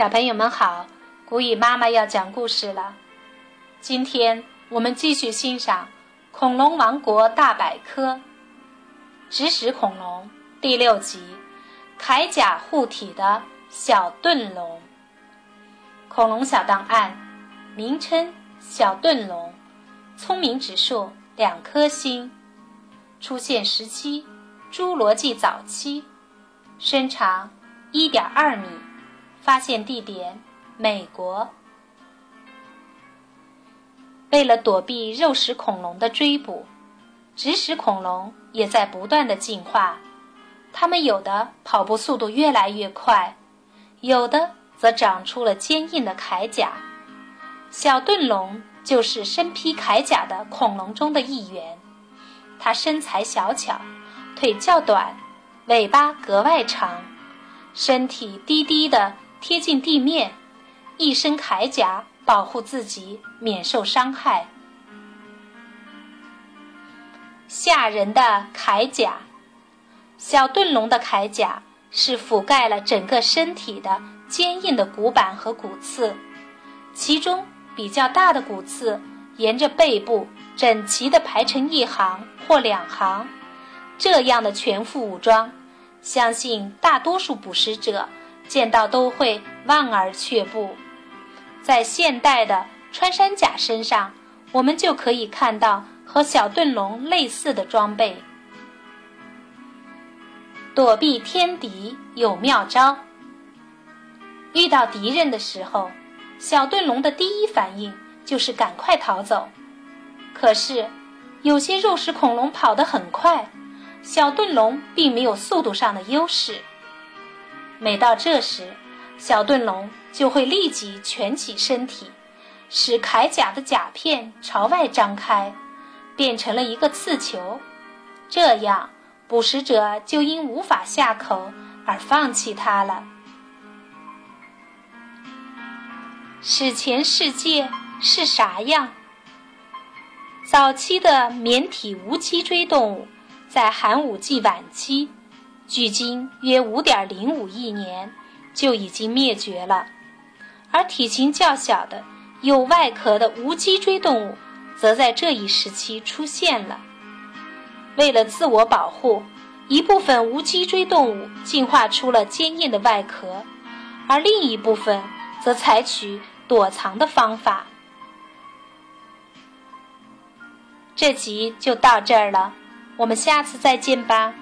小朋友们好，古语妈妈要讲故事了。今天我们继续欣赏《恐龙王国大百科》指使恐龙第六集《铠甲护体的小盾龙》。恐龙小档案，名称小盾龙，聪明指数两颗星，出现时期侏罗纪早期，身长一点二米。发现地点：美国。为了躲避肉食恐龙的追捕，植食恐龙也在不断的进化。它们有的跑步速度越来越快，有的则长出了坚硬的铠甲。小盾龙就是身披铠甲的恐龙中的一员。它身材小巧，腿较短，尾巴格外长，身体低低的。贴近地面，一身铠甲保护自己免受伤害。吓人的铠甲，小盾龙的铠甲是覆盖了整个身体的坚硬的骨板和骨刺，其中比较大的骨刺沿着背部整齐地排成一行或两行。这样的全副武装，相信大多数捕食者。见到都会望而却步。在现代的穿山甲身上，我们就可以看到和小盾龙类似的装备。躲避天敌有妙招。遇到敌人的时候，小盾龙的第一反应就是赶快逃走。可是，有些肉食恐龙跑得很快，小盾龙并没有速度上的优势。每到这时，小盾龙就会立即蜷起身体，使铠甲的甲片朝外张开，变成了一个刺球。这样，捕食者就因无法下口而放弃它了。史前世界是啥样？早期的绵体无脊椎动物，在寒武纪晚期。距今约五点零五亿年，就已经灭绝了。而体型较小的有外壳的无脊椎动物，则在这一时期出现了。为了自我保护，一部分无脊椎动物进化出了坚硬的外壳，而另一部分则采取躲藏的方法。这集就到这儿了，我们下次再见吧。